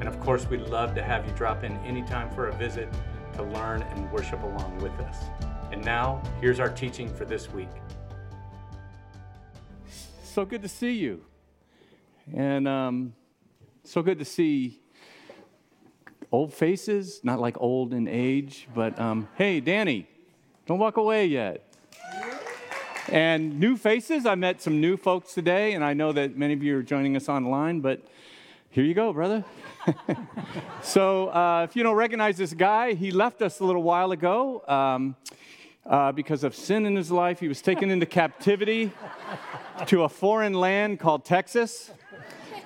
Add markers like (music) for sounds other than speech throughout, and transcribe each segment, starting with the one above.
and of course, we'd love to have you drop in anytime for a visit to learn and worship along with us. And now, here's our teaching for this week. So good to see you. And um, so good to see old faces, not like old in age, but um, hey, Danny, don't walk away yet. And new faces, I met some new folks today, and I know that many of you are joining us online, but here you go, brother. (laughs) so, uh, if you don't recognize this guy, he left us a little while ago um, uh, because of sin in his life. He was taken into captivity to a foreign land called Texas.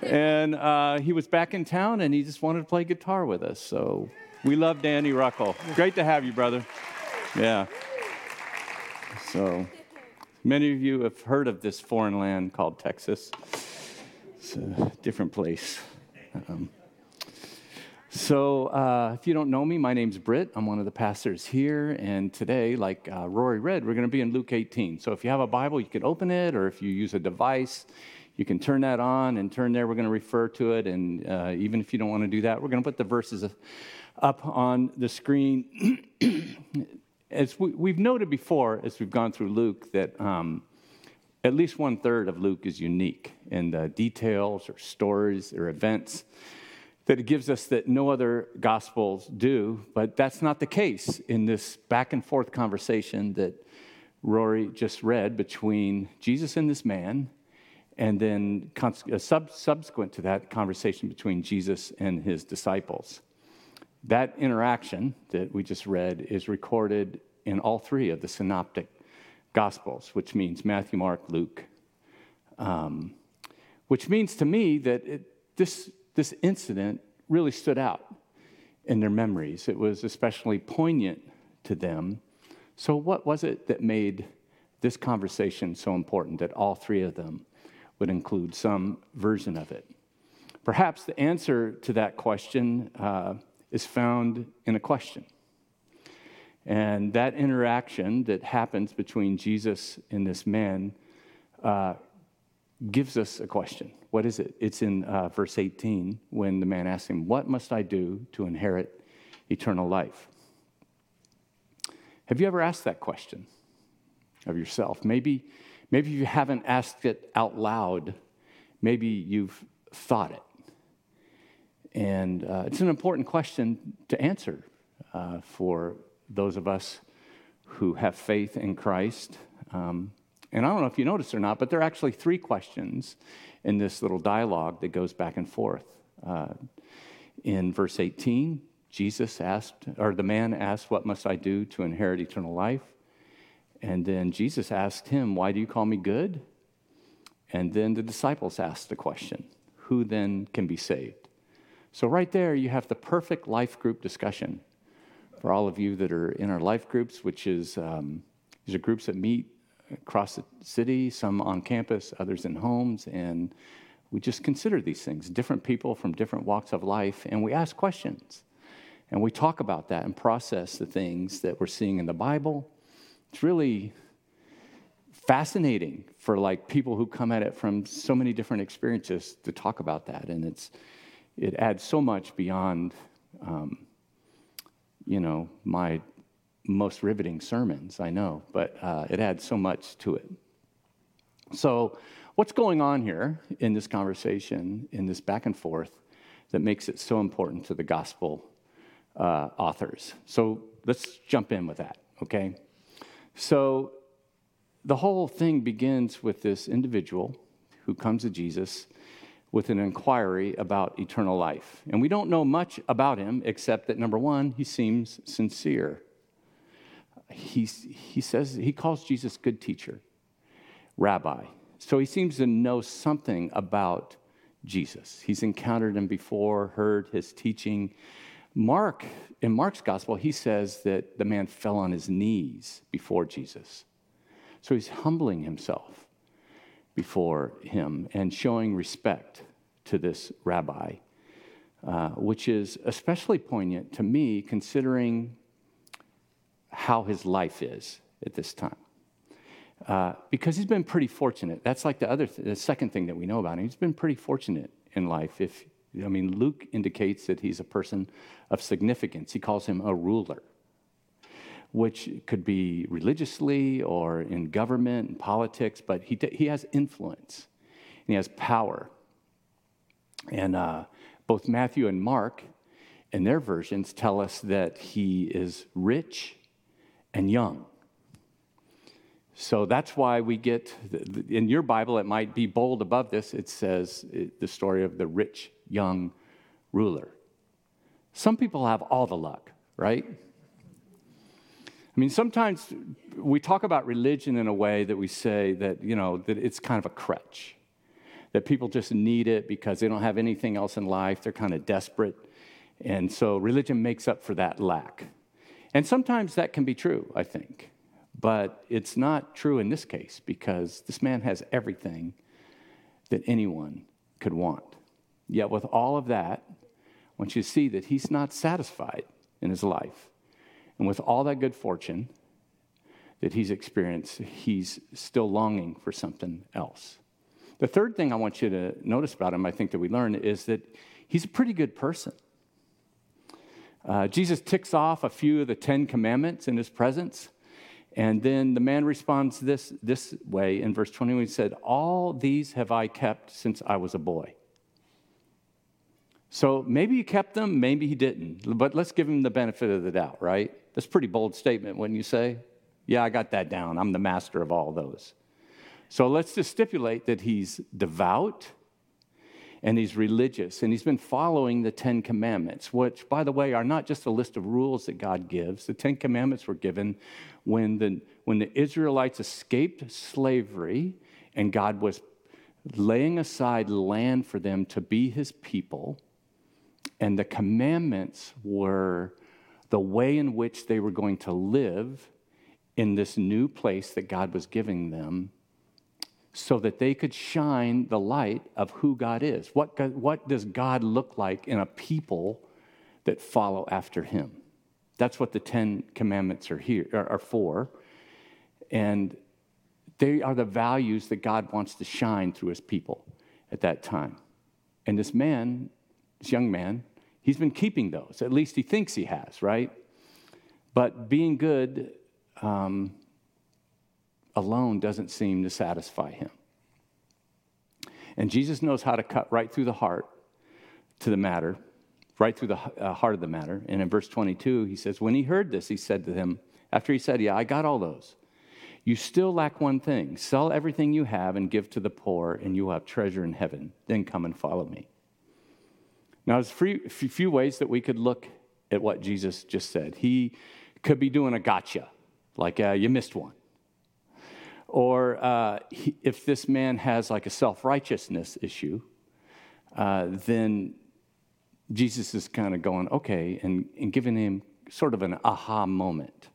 And uh, he was back in town and he just wanted to play guitar with us. So, we love Danny Ruckel. Great to have you, brother. Yeah. So, many of you have heard of this foreign land called Texas. It's a different place. Um, so, uh, if you don't know me, my name's Britt. I'm one of the pastors here. And today, like uh, Rory read, we're going to be in Luke 18. So, if you have a Bible, you can open it, or if you use a device, you can turn that on and turn there. We're going to refer to it. And uh, even if you don't want to do that, we're going to put the verses up on the screen. (clears throat) as we, have noted before, as we've gone through Luke, that um, at least one third of Luke is unique in the details or stories or events that it gives us that no other gospels do, but that's not the case in this back and forth conversation that Rory just read between Jesus and this man, and then uh, subsequent to that conversation between Jesus and his disciples. That interaction that we just read is recorded in all three of the synoptic gospels, which means Matthew, Mark, Luke, um, which means to me that it, this this incident really stood out in their memories. It was especially poignant to them. So, what was it that made this conversation so important that all three of them would include some version of it? Perhaps the answer to that question uh, is found in a question. And that interaction that happens between Jesus and this man uh, gives us a question. What is it? It's in uh, verse 18 when the man asks him, What must I do to inherit eternal life? Have you ever asked that question of yourself? Maybe, maybe you haven't asked it out loud, maybe you've thought it. And uh, it's an important question to answer uh, for those of us who have faith in Christ. Um, and I don't know if you noticed or not, but there are actually three questions in this little dialogue that goes back and forth. Uh, in verse 18, Jesus asked, or the man asked, What must I do to inherit eternal life? And then Jesus asked him, Why do you call me good? And then the disciples asked the question, Who then can be saved? So, right there, you have the perfect life group discussion for all of you that are in our life groups, which is um, these are groups that meet across the city, some on campus, others in homes, and we just consider these things different people from different walks of life, and we ask questions. And we talk about that and process the things that we're seeing in the Bible. It's really fascinating for like people who come at it from so many different experiences to talk about that, and it's it adds so much beyond, um, you know, my most riveting sermons, I know, but uh, it adds so much to it. So, what's going on here in this conversation, in this back and forth, that makes it so important to the gospel uh, authors? So, let's jump in with that, okay? So, the whole thing begins with this individual who comes to Jesus with an inquiry about eternal life. And we don't know much about him except that number one, he seems sincere he, he says, he calls Jesus good teacher, rabbi. So he seems to know something about Jesus. He's encountered him before, heard his teaching. Mark, in Mark's gospel, he says that the man fell on his knees before Jesus. So he's humbling himself before him and showing respect to this rabbi, uh, which is especially poignant to me considering how his life is at this time. Uh, because he's been pretty fortunate. That's like the other, th- the second thing that we know about him. He's been pretty fortunate in life. If I mean, Luke indicates that he's a person of significance. He calls him a ruler, which could be religiously or in government and politics, but he, he has influence and he has power. And uh, both Matthew and Mark, in their versions, tell us that he is rich and young. So that's why we get, in your Bible, it might be bold above this, it says the story of the rich young ruler. Some people have all the luck, right? I mean, sometimes we talk about religion in a way that we say that, you know, that it's kind of a crutch, that people just need it because they don't have anything else in life. They're kind of desperate. And so religion makes up for that lack. And sometimes that can be true, I think. But it's not true in this case because this man has everything that anyone could want. Yet, with all of that, I want you to see that he's not satisfied in his life. And with all that good fortune that he's experienced, he's still longing for something else. The third thing I want you to notice about him, I think that we learn, is that he's a pretty good person. Uh, Jesus ticks off a few of the Ten Commandments in his presence. And then the man responds this, this way in verse 21. He said, All these have I kept since I was a boy. So maybe he kept them, maybe he didn't. But let's give him the benefit of the doubt, right? That's a pretty bold statement, wouldn't you say? Yeah, I got that down. I'm the master of all those. So let's just stipulate that he's devout and he's religious and he's been following the Ten Commandments, which, by the way, are not just a list of rules that God gives. The Ten Commandments were given when the, when the Israelites escaped slavery and God was laying aside land for them to be his people and the commandments were the way in which they were going to live in this new place that God was giving them so that they could shine the light of who God is. What, what does God look like in a people that follow after him? That's what the Ten Commandments are here are for. And they are the values that God wants to shine through his people at that time. And this man, this young man, He's been keeping those. At least he thinks he has, right? But being good um, alone doesn't seem to satisfy him. And Jesus knows how to cut right through the heart to the matter, right through the uh, heart of the matter. And in verse 22, he says, When he heard this, he said to him, after he said, Yeah, I got all those. You still lack one thing. Sell everything you have and give to the poor, and you will have treasure in heaven. Then come and follow me. Now, there's a few ways that we could look at what Jesus just said. He could be doing a gotcha, like uh, you missed one. Or uh, he, if this man has like a self righteousness issue, uh, then Jesus is kind of going, okay, and, and giving him sort of an aha moment.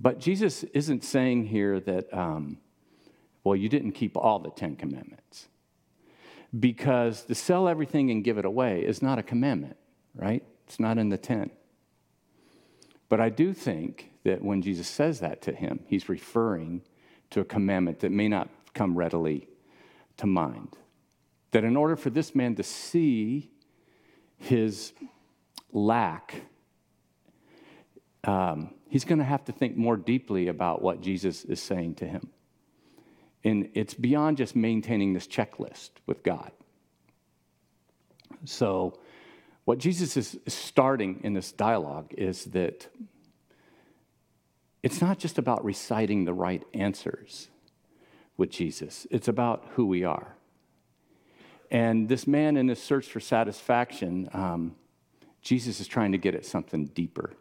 But Jesus isn't saying here that, um, well, you didn't keep all the Ten Commandments because to sell everything and give it away is not a commandment, right? It's not in the 10. But I do think that when Jesus says that to him, he's referring to a commandment that may not come readily to mind. That in order for this man to see his lack, um, he's going to have to think more deeply about what Jesus is saying to him. And it's beyond just maintaining this checklist with God. So, what Jesus is starting in this dialogue is that it's not just about reciting the right answers with Jesus, it's about who we are. And this man, in his search for satisfaction, um, Jesus is trying to get at something deeper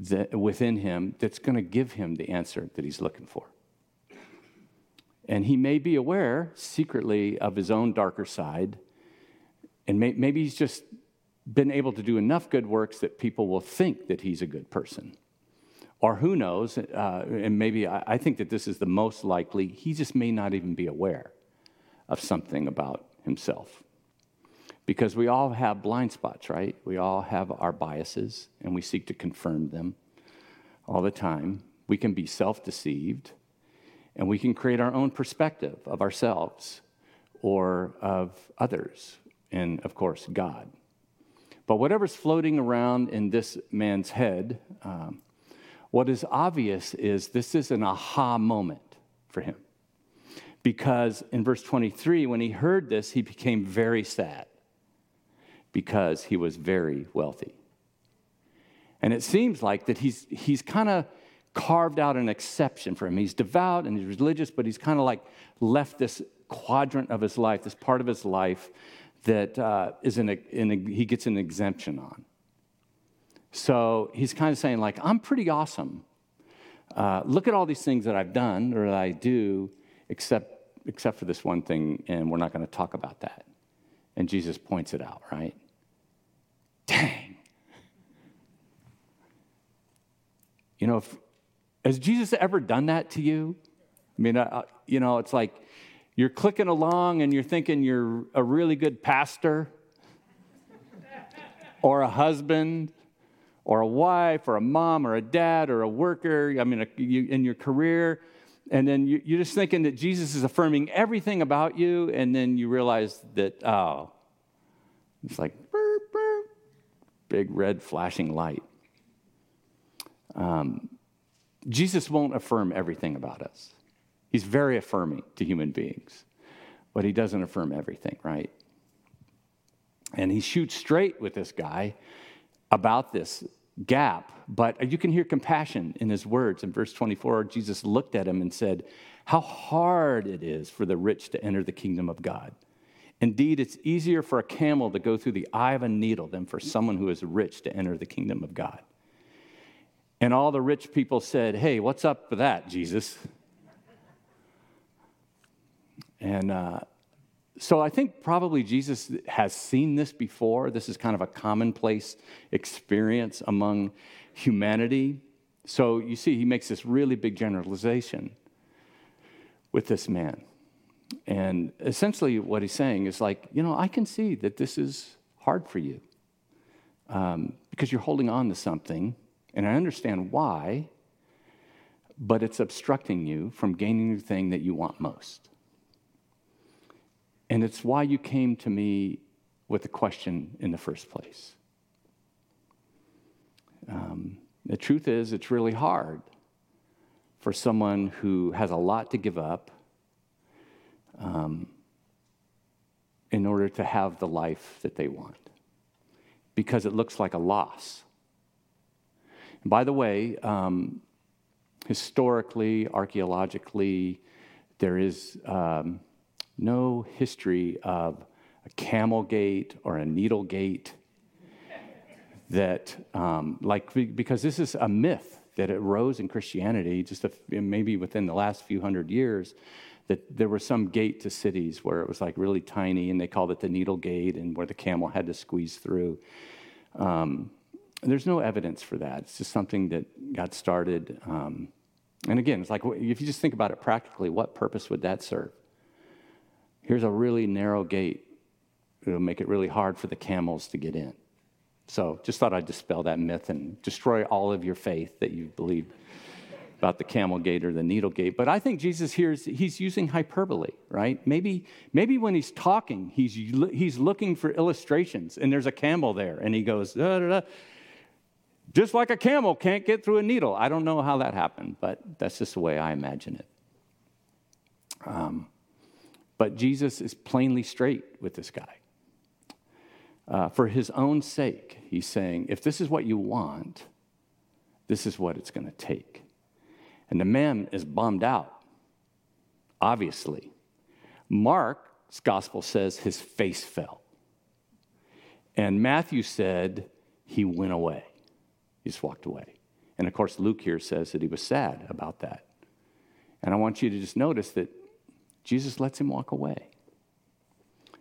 that, within him that's going to give him the answer that he's looking for. And he may be aware secretly of his own darker side. And may, maybe he's just been able to do enough good works that people will think that he's a good person. Or who knows, uh, and maybe I, I think that this is the most likely, he just may not even be aware of something about himself. Because we all have blind spots, right? We all have our biases and we seek to confirm them all the time. We can be self deceived and we can create our own perspective of ourselves or of others, and of course, God. But whatever's floating around in this man's head, um, what is obvious is this is an aha moment for him. Because in verse 23, when he heard this, he became very sad because he was very wealthy. And it seems like that he's, he's kind of carved out an exception for him. He's devout and he's religious, but he's kind of like left this quadrant of his life, this part of his life that uh, is in a, in a, he gets an exemption on. So he's kind of saying, like, I'm pretty awesome. Uh, look at all these things that I've done or that I do, except, except for this one thing, and we're not going to talk about that. And Jesus points it out, right? Dang. You know, if, has Jesus ever done that to you? I mean, uh, you know, it's like you're clicking along and you're thinking you're a really good pastor or a husband or a wife or a mom or a dad or a worker, I mean, a, you, in your career. And then you, you're just thinking that Jesus is affirming everything about you, and then you realize that, oh, it's like big red flashing light. Um, Jesus won't affirm everything about us. He's very affirming to human beings, but he doesn't affirm everything, right? And he shoots straight with this guy about this gap, but you can hear compassion in his words. In verse 24, Jesus looked at him and said, How hard it is for the rich to enter the kingdom of God. Indeed, it's easier for a camel to go through the eye of a needle than for someone who is rich to enter the kingdom of God. And all the rich people said, Hey, what's up with that, Jesus? And uh, so I think probably Jesus has seen this before. This is kind of a commonplace experience among humanity. So you see, he makes this really big generalization with this man. And essentially, what he's saying is like, you know, I can see that this is hard for you um, because you're holding on to something and I understand why, but it's obstructing you from gaining the thing that you want most. And it's why you came to me with the question in the first place. Um, the truth is, it's really hard for someone who has a lot to give up um, in order to have the life that they want because it looks like a loss. And by the way, um, historically, archaeologically, there is um, no history of a camel gate or a needle gate that, um, like, because this is a myth that arose in Christianity just a, maybe within the last few hundred years that there was some gate to cities where it was like really tiny and they called it the needle gate and where the camel had to squeeze through. Um, there's no evidence for that. It's just something that got started. Um, and again, it's like if you just think about it practically, what purpose would that serve? Here's a really narrow gate. It'll make it really hard for the camels to get in. So just thought I'd dispel that myth and destroy all of your faith that you believe about the camel gate or the needle gate. But I think Jesus here is he's using hyperbole, right? Maybe, maybe when he's talking, he's, he's looking for illustrations and there's a camel there and he goes, da, da, da just like a camel can't get through a needle. I don't know how that happened, but that's just the way I imagine it. Um, but Jesus is plainly straight with this guy. Uh, for his own sake, he's saying, if this is what you want, this is what it's going to take. And the man is bummed out, obviously. Mark's gospel says his face fell. And Matthew said he went away. He just walked away. And of course, Luke here says that he was sad about that. And I want you to just notice that Jesus lets him walk away.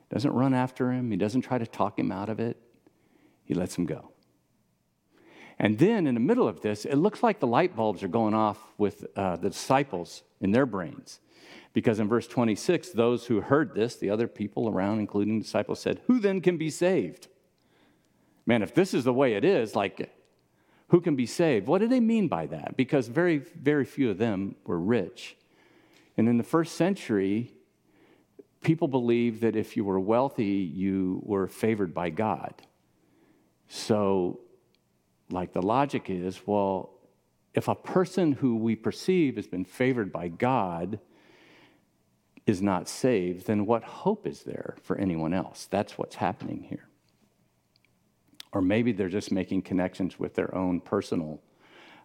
Doesn't run after him, he doesn't try to talk him out of it. he lets him go. And then in the middle of this, it looks like the light bulbs are going off with uh, the disciples in their brains. Because in verse 26, those who heard this, the other people around, including disciples, said, Who then can be saved? Man, if this is the way it is, like, who can be saved? What do they mean by that? Because very, very few of them were rich. And in the first century, people believed that if you were wealthy, you were favored by God. So, like, the logic is well, if a person who we perceive has been favored by God, is not saved, then what hope is there for anyone else? That's what's happening here. Or maybe they're just making connections with their own personal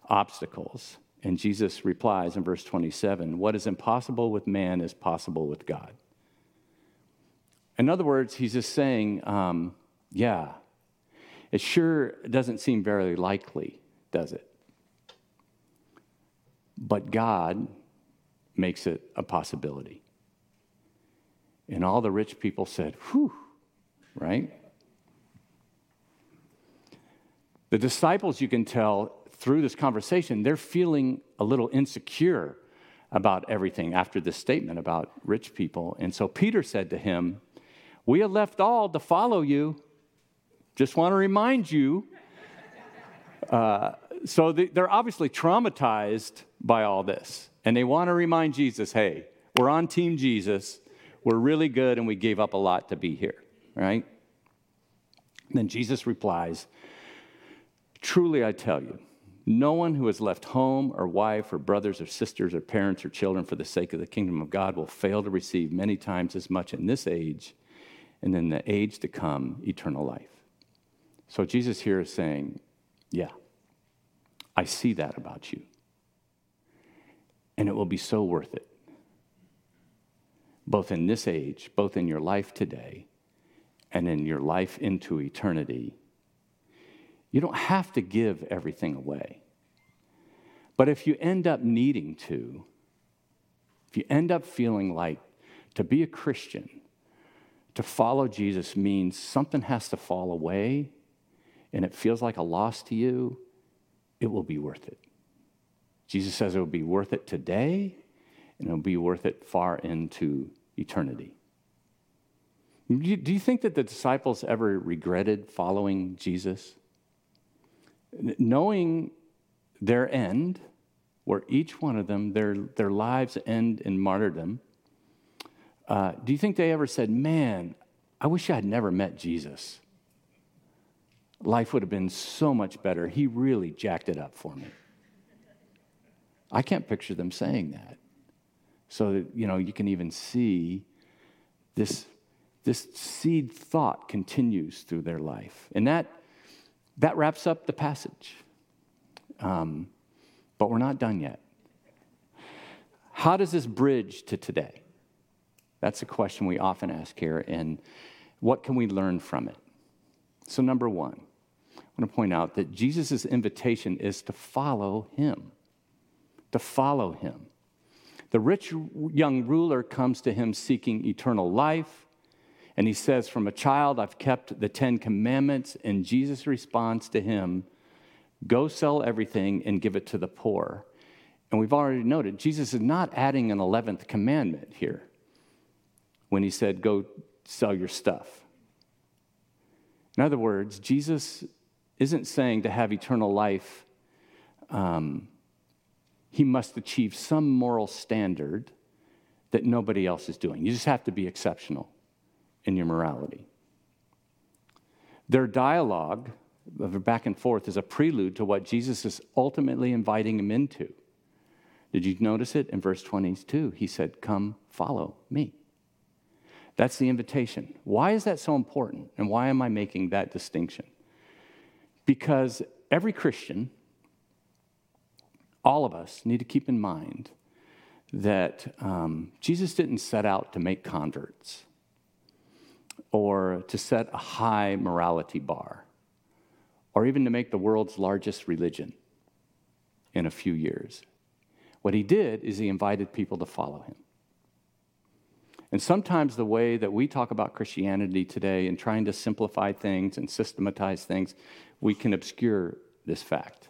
obstacles. And Jesus replies in verse 27 What is impossible with man is possible with God. In other words, he's just saying, um, Yeah, it sure doesn't seem very likely, does it? But God makes it a possibility. And all the rich people said, Whew, right? The disciples, you can tell through this conversation, they're feeling a little insecure about everything after this statement about rich people. And so Peter said to him, We have left all to follow you. Just want to remind you. (laughs) Uh, so they're obviously traumatized by all this. And they want to remind Jesus, hey, we're on Team Jesus. We're really good and we gave up a lot to be here, right? And then Jesus replies, Truly I tell you, no one who has left home or wife or brothers or sisters or parents or children for the sake of the kingdom of God will fail to receive many times as much in this age and in the age to come eternal life. So Jesus here is saying, Yeah, I see that about you. And it will be so worth it both in this age, both in your life today, and in your life into eternity. You don't have to give everything away. But if you end up needing to, if you end up feeling like to be a Christian, to follow Jesus means something has to fall away and it feels like a loss to you, it will be worth it. Jesus says it will be worth it today and it'll be worth it far into eternity. Do you think that the disciples ever regretted following Jesus? Knowing their end, where each one of them, their, their lives end in martyrdom, uh, do you think they ever said, Man, I wish I had never met Jesus? Life would have been so much better. He really jacked it up for me. I can't picture them saying that. So that, you know, you can even see this, this seed thought continues through their life. And that, that wraps up the passage. Um, but we're not done yet. How does this bridge to today? That's a question we often ask here, and what can we learn from it? So, number one, I want to point out that Jesus' invitation is to follow him. To follow him. The rich young ruler comes to him seeking eternal life. And he says, From a child, I've kept the Ten Commandments. And Jesus responds to him, Go sell everything and give it to the poor. And we've already noted, Jesus is not adding an 11th commandment here when he said, Go sell your stuff. In other words, Jesus isn't saying to have eternal life, um, he must achieve some moral standard that nobody else is doing. You just have to be exceptional in your morality. Their dialogue of back and forth is a prelude to what Jesus is ultimately inviting him into. Did you notice it in verse 22? He said, Come, follow me. That's the invitation. Why is that so important? And why am I making that distinction? Because every Christian all of us need to keep in mind that um, Jesus didn't set out to make converts or to set a high morality bar or even to make the world's largest religion in a few years. What he did is he invited people to follow him. And sometimes the way that we talk about Christianity today and trying to simplify things and systematize things, we can obscure this fact.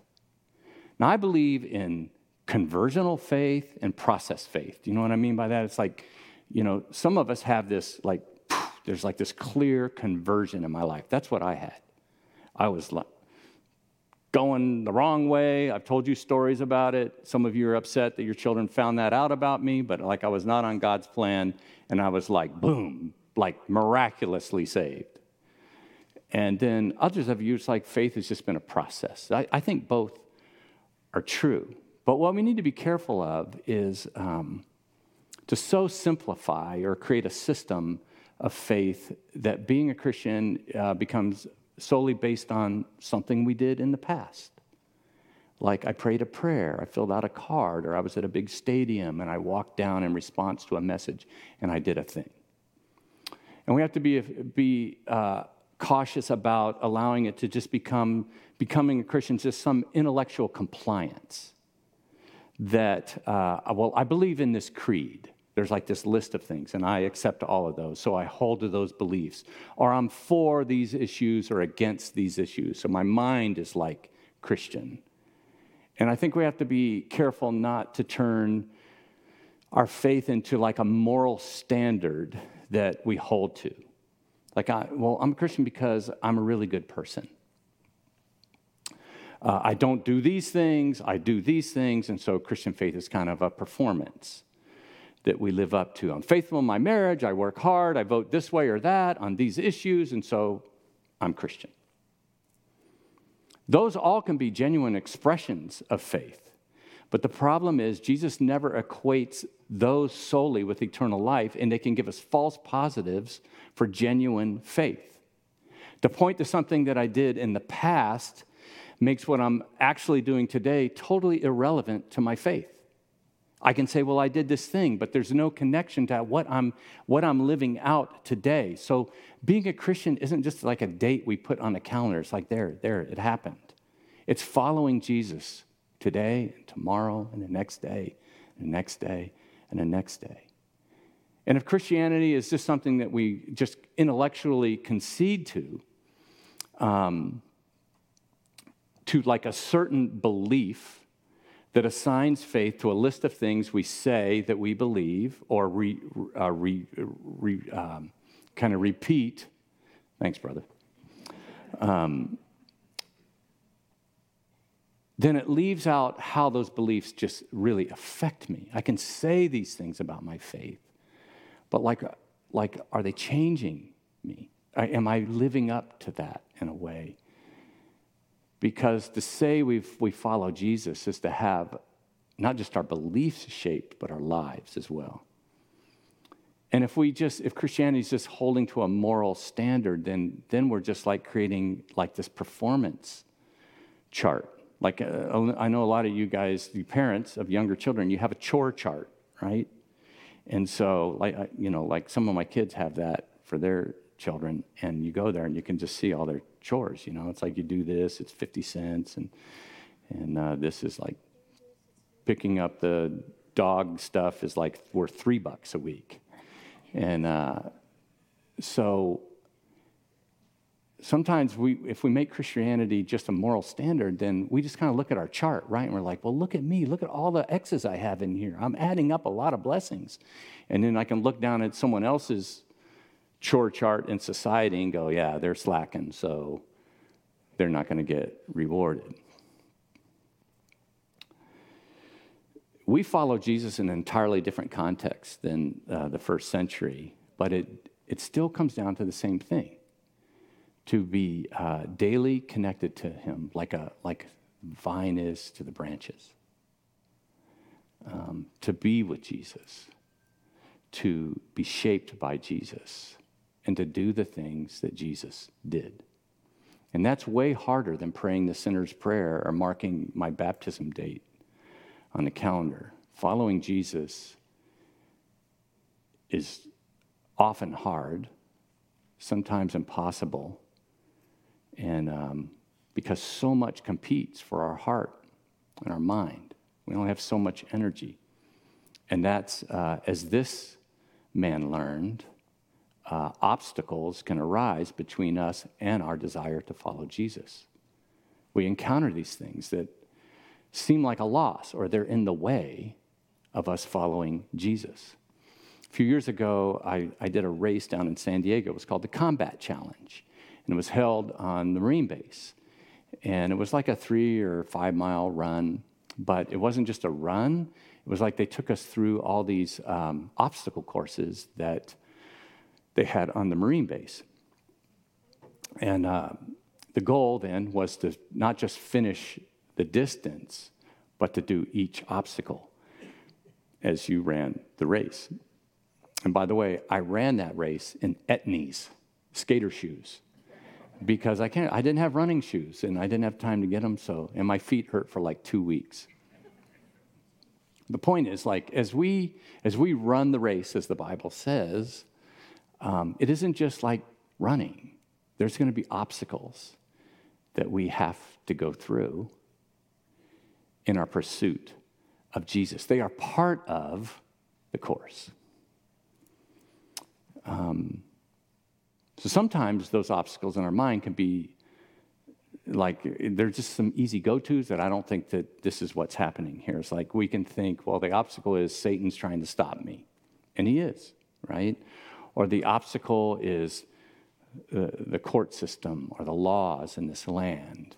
Now, I believe in conversional faith and process faith. Do you know what I mean by that? It's like, you know, some of us have this, like, there's like this clear conversion in my life. That's what I had. I was like, going the wrong way. I've told you stories about it. Some of you are upset that your children found that out about me, but like I was not on God's plan, and I was like, boom, like miraculously saved. And then others of you, it's like faith has just been a process. I, I think both are true. But what we need to be careful of is um, to so simplify or create a system of faith that being a Christian uh, becomes solely based on something we did in the past. Like I prayed a prayer, I filled out a card, or I was at a big stadium and I walked down in response to a message and I did a thing. And we have to be, be uh, cautious about allowing it to just become becoming a Christian just some intellectual compliance. That, uh, well, I believe in this creed there's like this list of things, and I accept all of those. So I hold to those beliefs. Or I'm for these issues or against these issues. So my mind is like Christian. And I think we have to be careful not to turn our faith into like a moral standard that we hold to. Like, I, well, I'm a Christian because I'm a really good person. Uh, I don't do these things, I do these things, and so Christian faith is kind of a performance that we live up to. I'm faithful in my marriage, I work hard, I vote this way or that on these issues, and so I'm Christian. Those all can be genuine expressions of faith. But the problem is, Jesus never equates those solely with eternal life, and they can give us false positives for genuine faith. To point to something that I did in the past makes what I'm actually doing today totally irrelevant to my faith. I can say, well, I did this thing, but there's no connection to what I'm, what I'm living out today. So being a Christian isn't just like a date we put on a calendar. It's like, there, there, it happened. It's following Jesus today and tomorrow and the next day and the next day and the next day. And if Christianity is just something that we just intellectually concede to, um, to like a certain belief, that assigns faith to a list of things we say that we believe or re, uh, re, re, um, kind of repeat. Thanks, brother. Um, then it leaves out how those beliefs just really affect me. I can say these things about my faith, but like, like are they changing me? Am I living up to that in a way? Because to say we we follow Jesus is to have not just our beliefs shaped, but our lives as well. And if we just, if Christianity is just holding to a moral standard, then, then we're just like creating like this performance chart. Like uh, I know a lot of you guys, the parents of younger children, you have a chore chart, right? And so, like you know, like some of my kids have that for their children, and you go there and you can just see all their chores. You know, it's like you do this, it's 50 cents, and, and uh, this is like picking up the dog stuff is like worth three bucks a week. And uh, so sometimes we, if we make Christianity just a moral standard, then we just kind of look at our chart, right? And we're like, well, look at me. Look at all the X's I have in here. I'm adding up a lot of blessings. And then I can look down at someone else's chore chart in society and go, yeah, they're slacking, so they're not going to get rewarded. We follow Jesus in an entirely different context than uh, the first century, but it, it still comes down to the same thing to be uh, daily connected to Him, like a like vine is to the branches. Um, to be with Jesus, to be shaped by Jesus, and to do the things that Jesus did. And that's way harder than praying the sinner's prayer or marking my baptism date on the calendar. Following Jesus is often hard, sometimes impossible, and um, because so much competes for our heart and our mind. We only have so much energy. And that's, uh, as this man learned, uh, obstacles can arise between us and our desire to follow Jesus. We encounter these things that seem like a loss or they're in the way of us following Jesus. A few years ago, I, I did a race down in San Diego. It was called the Combat Challenge, and it was held on the Marine base. And it was like a three or five mile run, but it wasn't just a run. It was like they took us through all these um, obstacle courses that they had on the Marine base. And uh, the goal then was to not just finish the distance, but to do each obstacle as you ran the race. And by the way, I ran that race in Etnies, skater shoes, because I can't. I didn't have running shoes, and I didn't have time to get them. So, and my feet hurt for like two weeks. The point is, like, as we as we run the race, as the Bible says, um, it isn't just like running. There's going to be obstacles that we have to go through in our pursuit of Jesus. They are part of the course. Um, so sometimes those obstacles in our mind can be like they're just some easy go-tos that I don't think that this is what's happening here. It's like we can think, well, the obstacle is Satan's trying to stop me, and he is, right? Or the obstacle is the, the court system or the laws in this land,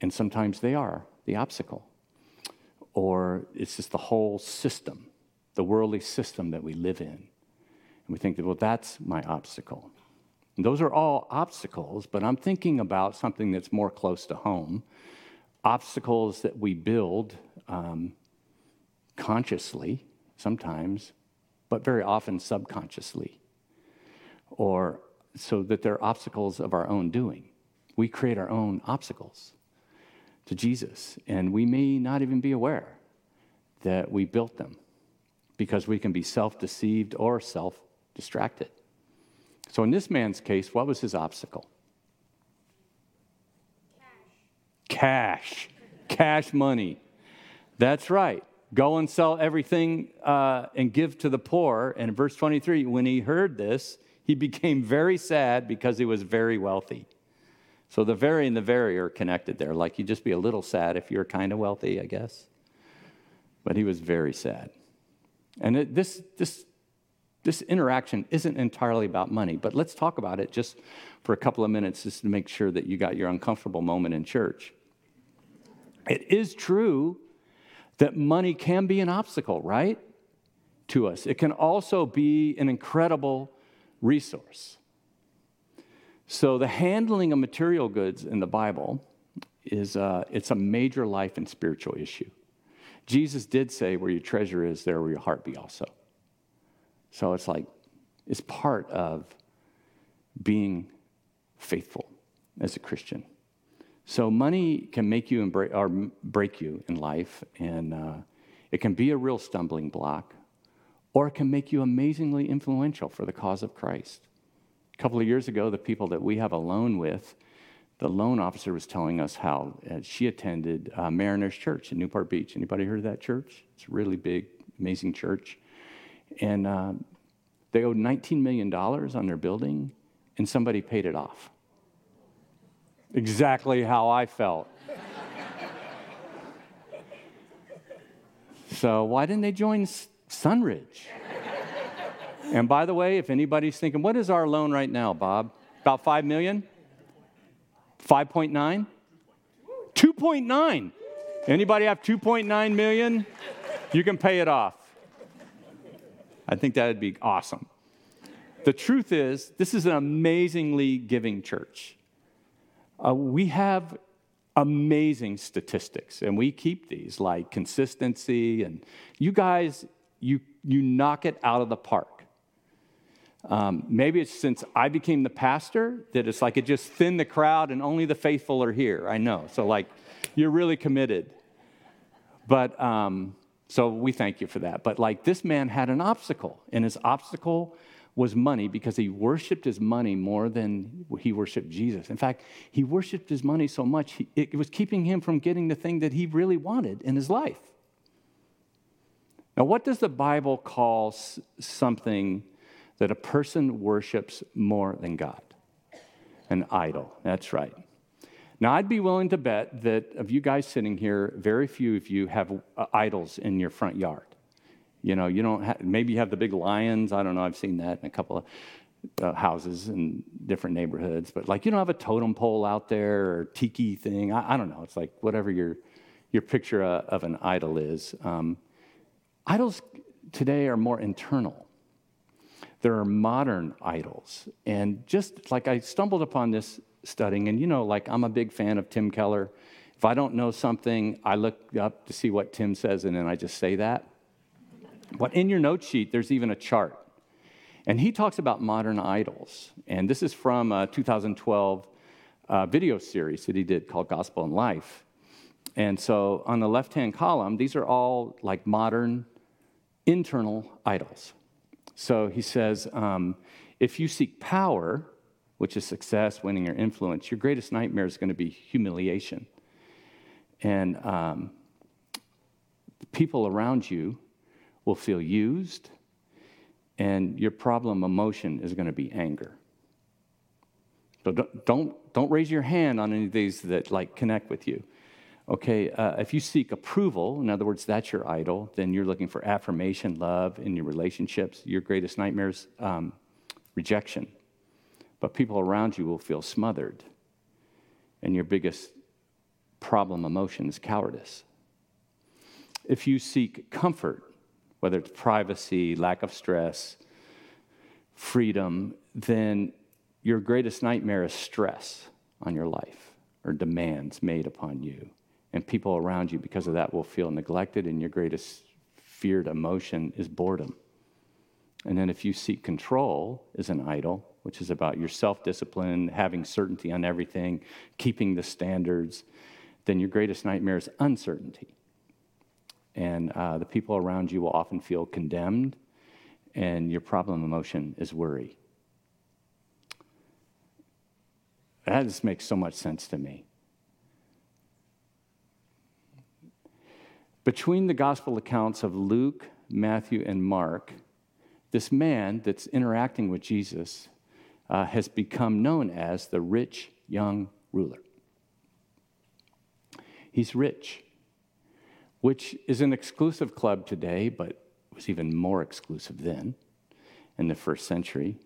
and sometimes they are the obstacle. Or it's just the whole system, the worldly system that we live in. And we think that, well, that's my obstacle. And those are all obstacles, but I'm thinking about something that's more close to home obstacles that we build um, consciously sometimes, but very often subconsciously, or so that they're obstacles of our own doing. We create our own obstacles to Jesus, and we may not even be aware that we built them because we can be self deceived or self distracted. So, in this man's case, what was his obstacle? Cash. Cash, Cash money. That's right. Go and sell everything uh, and give to the poor. And in verse 23, when he heard this, he became very sad because he was very wealthy. So the very and the very are connected there. Like you'd just be a little sad if you're kind of wealthy, I guess. But he was very sad. And it, this, this this interaction isn't entirely about money, but let's talk about it just for a couple of minutes just to make sure that you got your uncomfortable moment in church. It is true that money can be an obstacle, right? To us. It can also be an incredible resource. So the handling of material goods in the Bible is uh, it's a major life and spiritual issue. Jesus did say, "Where your treasure is, there will your heart be also." So it's like, it's part of being faithful as a Christian. So money can make you or break you in life, and uh, it can be a real stumbling block, or it can make you amazingly influential for the cause of Christ. A couple of years ago, the people that we have a loan with, the loan officer was telling us how uh, she attended uh, Mariners Church in Newport Beach. Anybody heard of that church? It's a really big, amazing church. And uh, they owed $19 million on their building, and somebody paid it off. Exactly how I felt. (laughs) so, why didn't they join Sunridge? and by the way, if anybody's thinking, what is our loan right now, Bob? About 5 million? 5.9? 2.9. Anybody have 2.9 million? You can pay it off. I think that would be awesome. The truth is, this is an amazingly giving church. Uh, we have amazing statistics, and we keep these like consistency, and you guys, you, you knock it out of the park. Um, maybe it's since I became the pastor that it's like it just thinned the crowd and only the faithful are here. I know. So, like, you're really committed. But um, so we thank you for that. But like this man had an obstacle, and his obstacle was money because he worshiped his money more than he worshiped Jesus. In fact, he worshiped his money so much, he, it was keeping him from getting the thing that he really wanted in his life. Now, what does the Bible call something that a person worships more than God. An idol, that's right. Now, I'd be willing to bet that of you guys sitting here, very few of you have uh, idols in your front yard. You know, you don't have, maybe you have the big lions. I don't know. I've seen that in a couple of uh, houses in different neighborhoods, but like you don't have a totem pole out there or tiki thing. I, I don't know. It's like whatever your your picture uh, of an idol is. Um, idols today are more internal. There are modern idols, and just like I stumbled upon this studying, and you know, like I'm a big fan of Tim Keller. If I don't know something, I look up to see what Tim says, and then I just say that. But in your note sheet, there's even a chart and he talks about modern idols. And this is from a 2012 uh, video series that he did called Gospel in Life. And so on the left hand column, these are all like modern internal idols. So he says um, if you seek power, which is success, winning, or influence, your greatest nightmare is going to be humiliation. And um, people around you will feel used and your problem emotion is going to be anger. So don't, don't, don't raise your hand on any of these that like connect with you. Okay, uh, if you seek approval, in other words, that's your idol, then you're looking for affirmation, love in your relationships. Your greatest nightmares, um, rejection. But people around you will feel smothered. And your biggest problem emotion is cowardice. If you seek comfort, whether it's privacy, lack of stress, freedom, then your greatest nightmare is stress on your life or demands made upon you. And people around you, because of that, will feel neglected, and your greatest feared emotion is boredom. And then if you seek control as an idol, which is about your self discipline, having certainty on everything, keeping the standards, then your greatest nightmare is uncertainty and uh, the people around you will often feel condemned, and your problem emotion is worry. That just makes so much sense to me. Between the gospel accounts of Luke, Matthew, and Mark, this man that's interacting with Jesus uh, has become known as the rich young ruler. He's rich which is an exclusive club today, but was even more exclusive then in the first century.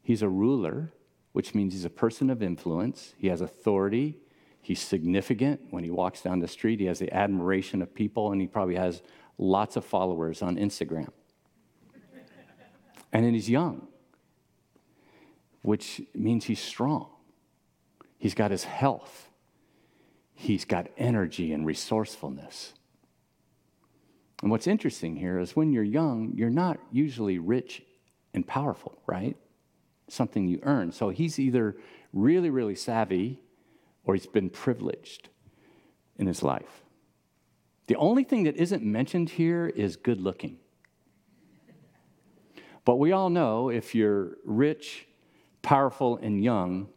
He's a ruler, which means he's a person of influence. He has authority. He's significant. When he walks down the street, he has the admiration of people, and he probably has lots of followers on Instagram. and then he's young, which means he's strong. He's got his health, he's got energy and resourcefulness. And what's interesting here is when you're young, you're not usually rich and powerful, right? Something you earn. So he's either really, really savvy or he's been privileged in his life. The only thing that isn't mentioned here is good looking. But we all know if you're rich, powerful, and young,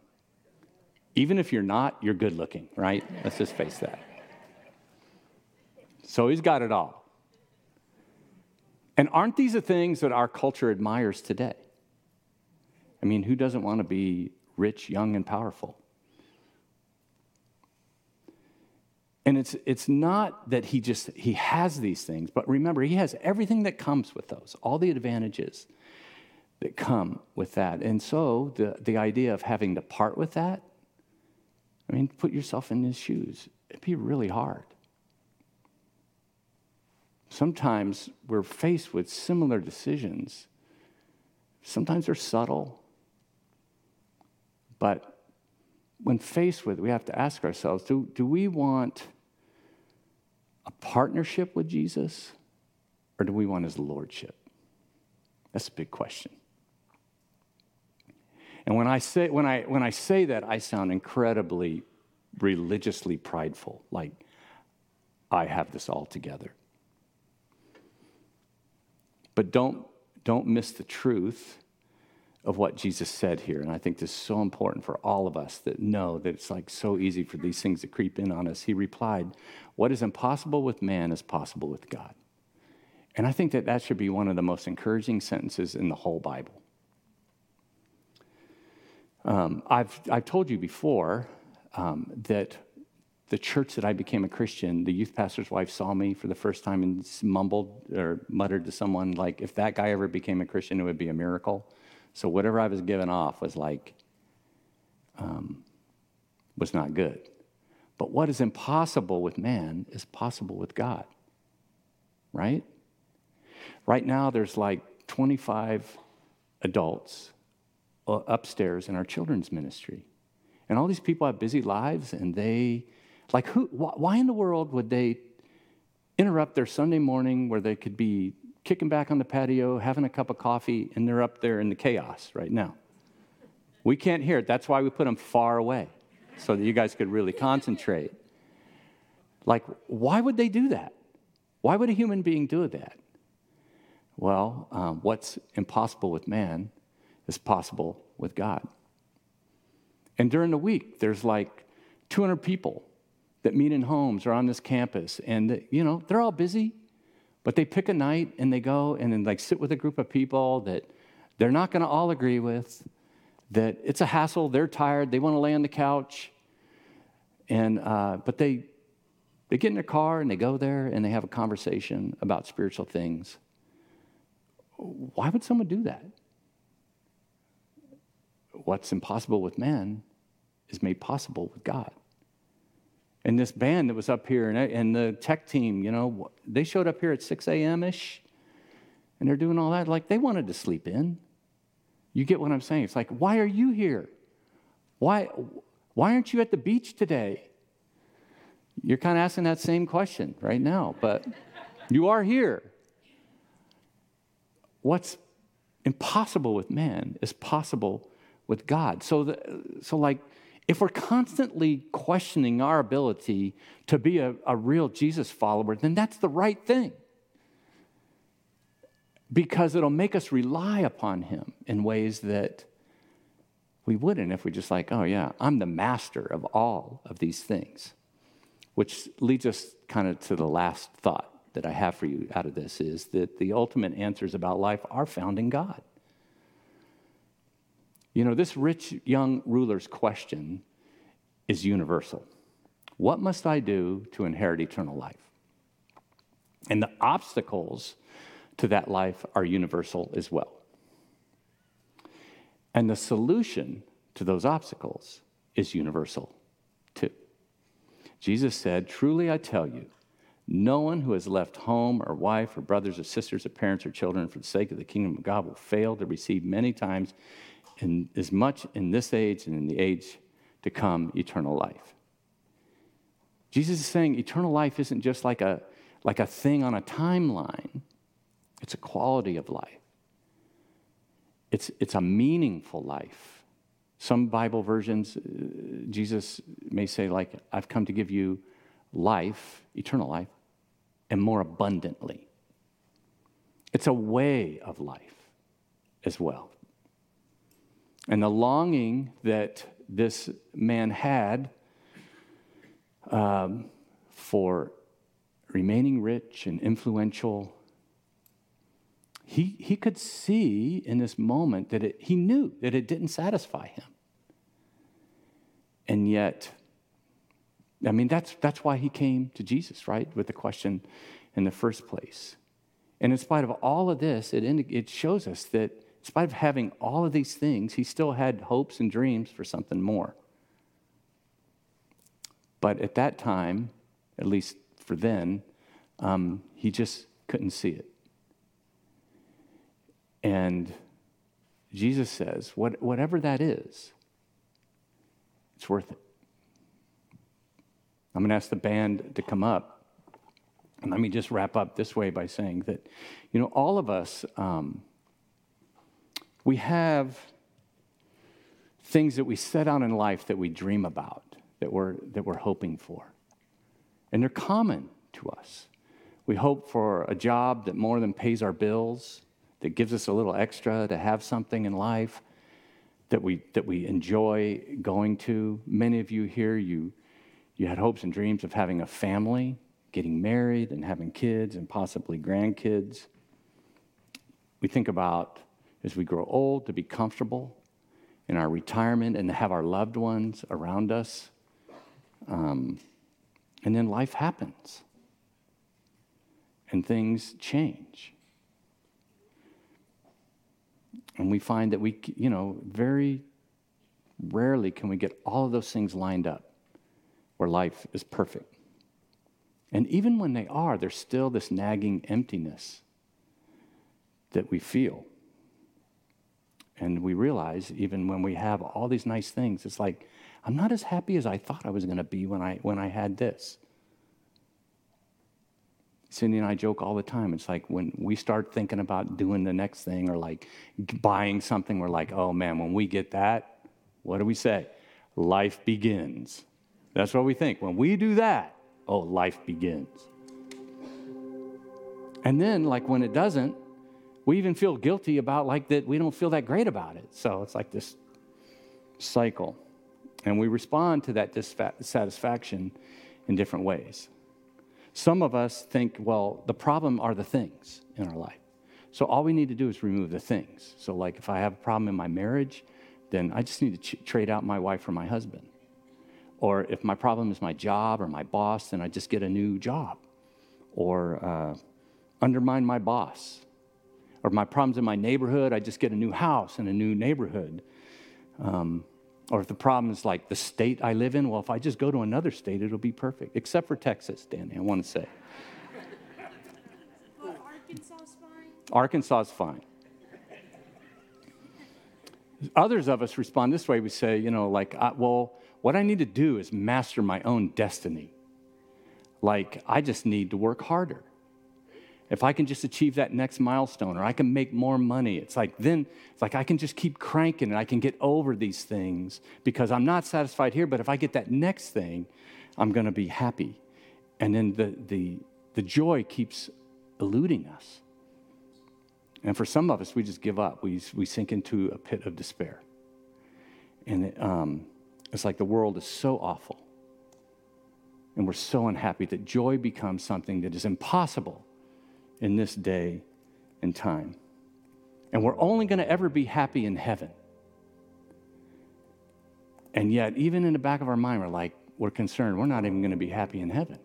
even if you're not, you're good looking, right? Let's just face that. So he's got it all. And aren't these the things that our culture admires today? I mean, who doesn't want to be rich, young, and powerful? And it's, it's not that he just he has these things, but remember, he has everything that comes with those, all the advantages that come with that. And so the, the idea of having to part with that, I mean, put yourself in his shoes. It'd be really hard. Sometimes we're faced with similar decisions. Sometimes they're subtle. But when faced with, we have to ask ourselves do, do we want a partnership with Jesus or do we want his lordship? That's a big question. And when I say, when I, when I say that, I sound incredibly religiously prideful, like I have this all together. But don't, don't miss the truth of what Jesus said here. And I think this is so important for all of us that know that it's like so easy for these things to creep in on us. He replied, What is impossible with man is possible with God. And I think that that should be one of the most encouraging sentences in the whole Bible. Um, I've, I've told you before um, that the church that I became a Christian, the youth pastor's wife saw me for the first time and mumbled or muttered to someone, like, if that guy ever became a Christian, it would be a miracle. So whatever I was giving off was like, um, was not good. But what is impossible with man is possible with God, right? Right now, there's like 25 adults uh, upstairs in our children's ministry. And all these people have busy lives, and they, like, who, why in the world would they interrupt their Sunday morning where they could be kicking back on the patio, having a cup of coffee, and they're up there in the chaos right now? We can't hear it. That's why we put them far away, so that you guys could really concentrate. Like, why would they do that? Why would a human being do that? Well, um, what's impossible with man is possible with God. And during the week, there's like 200 people that meet in homes or on this campus. And, you know, they're all busy, but they pick a night and they go and then like sit with a group of people that they're not going to all agree with, that it's a hassle, they're tired, they want to lay on the couch. And, uh, but they, they get in their car and they go there and they have a conversation about spiritual things. Why would someone do that? What's impossible with man is made possible with God. And this band that was up here and, and the tech team, you know, they showed up here at 6 a.m. ish and they're doing all that. Like they wanted to sleep in. You get what I'm saying? It's like, why are you here? Why, why aren't you at the beach today? You're kind of asking that same question right now, but (laughs) you are here. What's impossible with man is possible with God. So, the, so like, if we're constantly questioning our ability to be a, a real Jesus follower, then that's the right thing. Because it'll make us rely upon Him in ways that we wouldn't if we just like, oh, yeah, I'm the master of all of these things. Which leads us kind of to the last thought that I have for you out of this is that the ultimate answers about life are found in God. You know, this rich young ruler's question is universal What must I do to inherit eternal life? And the obstacles to that life are universal as well. And the solution to those obstacles is universal too. Jesus said, Truly I tell you, no one who has left home or wife or brothers or sisters or parents or children for the sake of the kingdom of God will fail to receive many times in as much in this age and in the age to come eternal life. Jesus is saying eternal life isn't just like a, like a thing on a timeline, it's a quality of life. It's, it's a meaningful life. Some Bible versions, uh, Jesus may say, like, I've come to give you life, eternal life, and more abundantly. It's a way of life as well. And the longing that this man had um, for remaining rich and influential, he, he could see in this moment that it, he knew that it didn't satisfy him. And yet, I mean, that's, that's why he came to Jesus, right? With the question in the first place. And in spite of all of this, it, it shows us that spite of having all of these things, he still had hopes and dreams for something more. But at that time, at least for then, um, he just couldn't see it. And Jesus says, what, whatever that is, it's worth it. I'm going to ask the band to come up. And let me just wrap up this way by saying that, you know, all of us, um, we have things that we set out in life that we dream about, that we're, that we're hoping for. And they're common to us. We hope for a job that more than pays our bills, that gives us a little extra to have something in life that we, that we enjoy going to. Many of you here, you, you had hopes and dreams of having a family, getting married, and having kids and possibly grandkids. We think about as we grow old to be comfortable in our retirement and to have our loved ones around us. Um, and then life happens and things change. And we find that we, you know, very rarely can we get all of those things lined up where life is perfect. And even when they are, there's still this nagging emptiness that we feel. And we realize, even when we have all these nice things, it's like, I'm not as happy as I thought I was going to be when I, when I had this. Cindy and I joke all the time. It's like when we start thinking about doing the next thing or like buying something, we're like, oh man, when we get that, what do we say? Life begins. That's what we think. When we do that, oh, life begins. And then, like when it doesn't, we even feel guilty about like that we don't feel that great about it. So it's like this cycle. And we respond to that dissatisfaction in different ways. Some of us think, well, the problem are the things in our life. So all we need to do is remove the things. So, like, if I have a problem in my marriage, then I just need to ch- trade out my wife for my husband. Or if my problem is my job or my boss, then I just get a new job. Or uh, undermine my boss. Or my problems in my neighborhood, I just get a new house and a new neighborhood. Um, or if the problem is like the state I live in, well, if I just go to another state, it'll be perfect. Except for Texas, Danny, I want to say. Well, Arkansas's fine. Arkansas is fine. Others of us respond this way. We say, you know, like, well, what I need to do is master my own destiny. Like, I just need to work harder if I can just achieve that next milestone or I can make more money, it's like then it's like I can just keep cranking and I can get over these things because I'm not satisfied here, but if I get that next thing, I'm going to be happy. And then the, the, the joy keeps eluding us. And for some of us, we just give up. We, we sink into a pit of despair. And it, um, it's like the world is so awful. And we're so unhappy that joy becomes something that is impossible in this day and time. And we're only going to ever be happy in heaven. And yet, even in the back of our mind, we're like, we're concerned, we're not even going to be happy in heaven.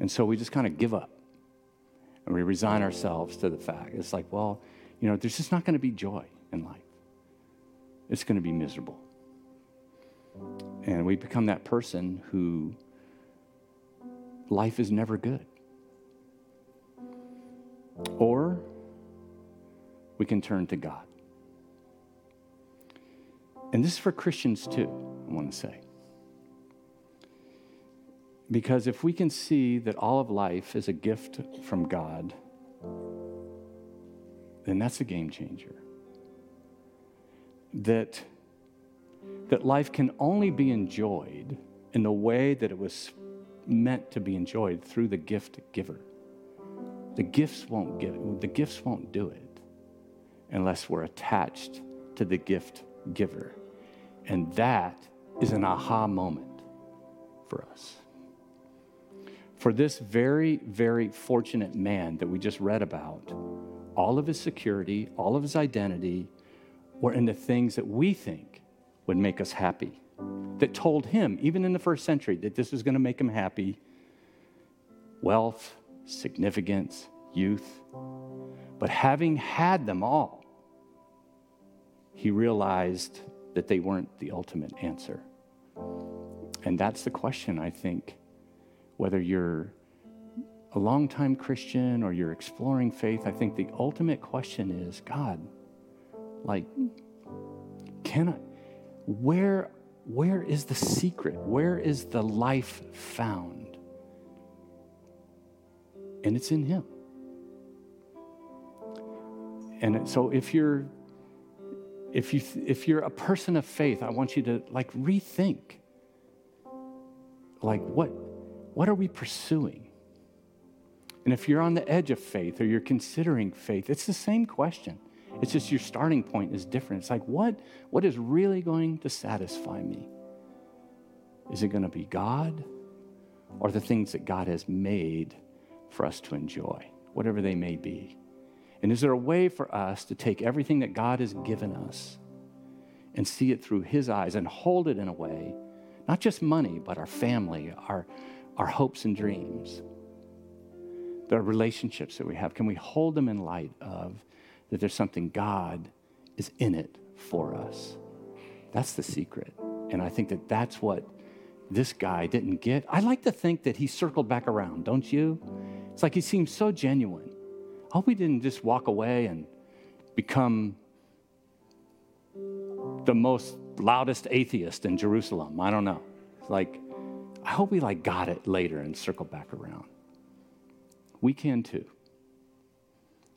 And so we just kind of give up and we resign ourselves to the fact. It's like, well, you know, there's just not going to be joy in life, it's going to be miserable. And we become that person who life is never good. Or we can turn to God. And this is for Christians too, I want to say. Because if we can see that all of life is a gift from God, then that's a game changer. That, that life can only be enjoyed in the way that it was meant to be enjoyed through the gift giver. The gifts won't give the gifts won't do it unless we're attached to the gift giver. And that is an aha moment for us. For this very, very fortunate man that we just read about, all of his security, all of his identity were in the things that we think would make us happy that told him, even in the first century, that this was going to make him happy wealth, significance, youth. But having had them all, he realized that they weren't the ultimate answer. And that's the question, I think, whether you're a longtime Christian or you're exploring faith, I think the ultimate question is God, like, can I, where where is the secret? Where is the life found? And it's in Him. And so if you're if you if you're a person of faith, I want you to like rethink. Like what what are we pursuing? And if you're on the edge of faith or you're considering faith, it's the same question. It's just your starting point is different. It's like, what, what is really going to satisfy me? Is it going to be God or the things that God has made for us to enjoy, whatever they may be? And is there a way for us to take everything that God has given us and see it through His eyes and hold it in a way, not just money, but our family, our, our hopes and dreams, the relationships that we have? Can we hold them in light of that there's something God is in it for us? That's the secret. And I think that that's what this guy didn't get. I like to think that he circled back around, don't you? It's like he seemed so genuine. I hope he didn't just walk away and become the most loudest atheist in Jerusalem. I don't know. It's like, I hope he like got it later and circled back around. We can too.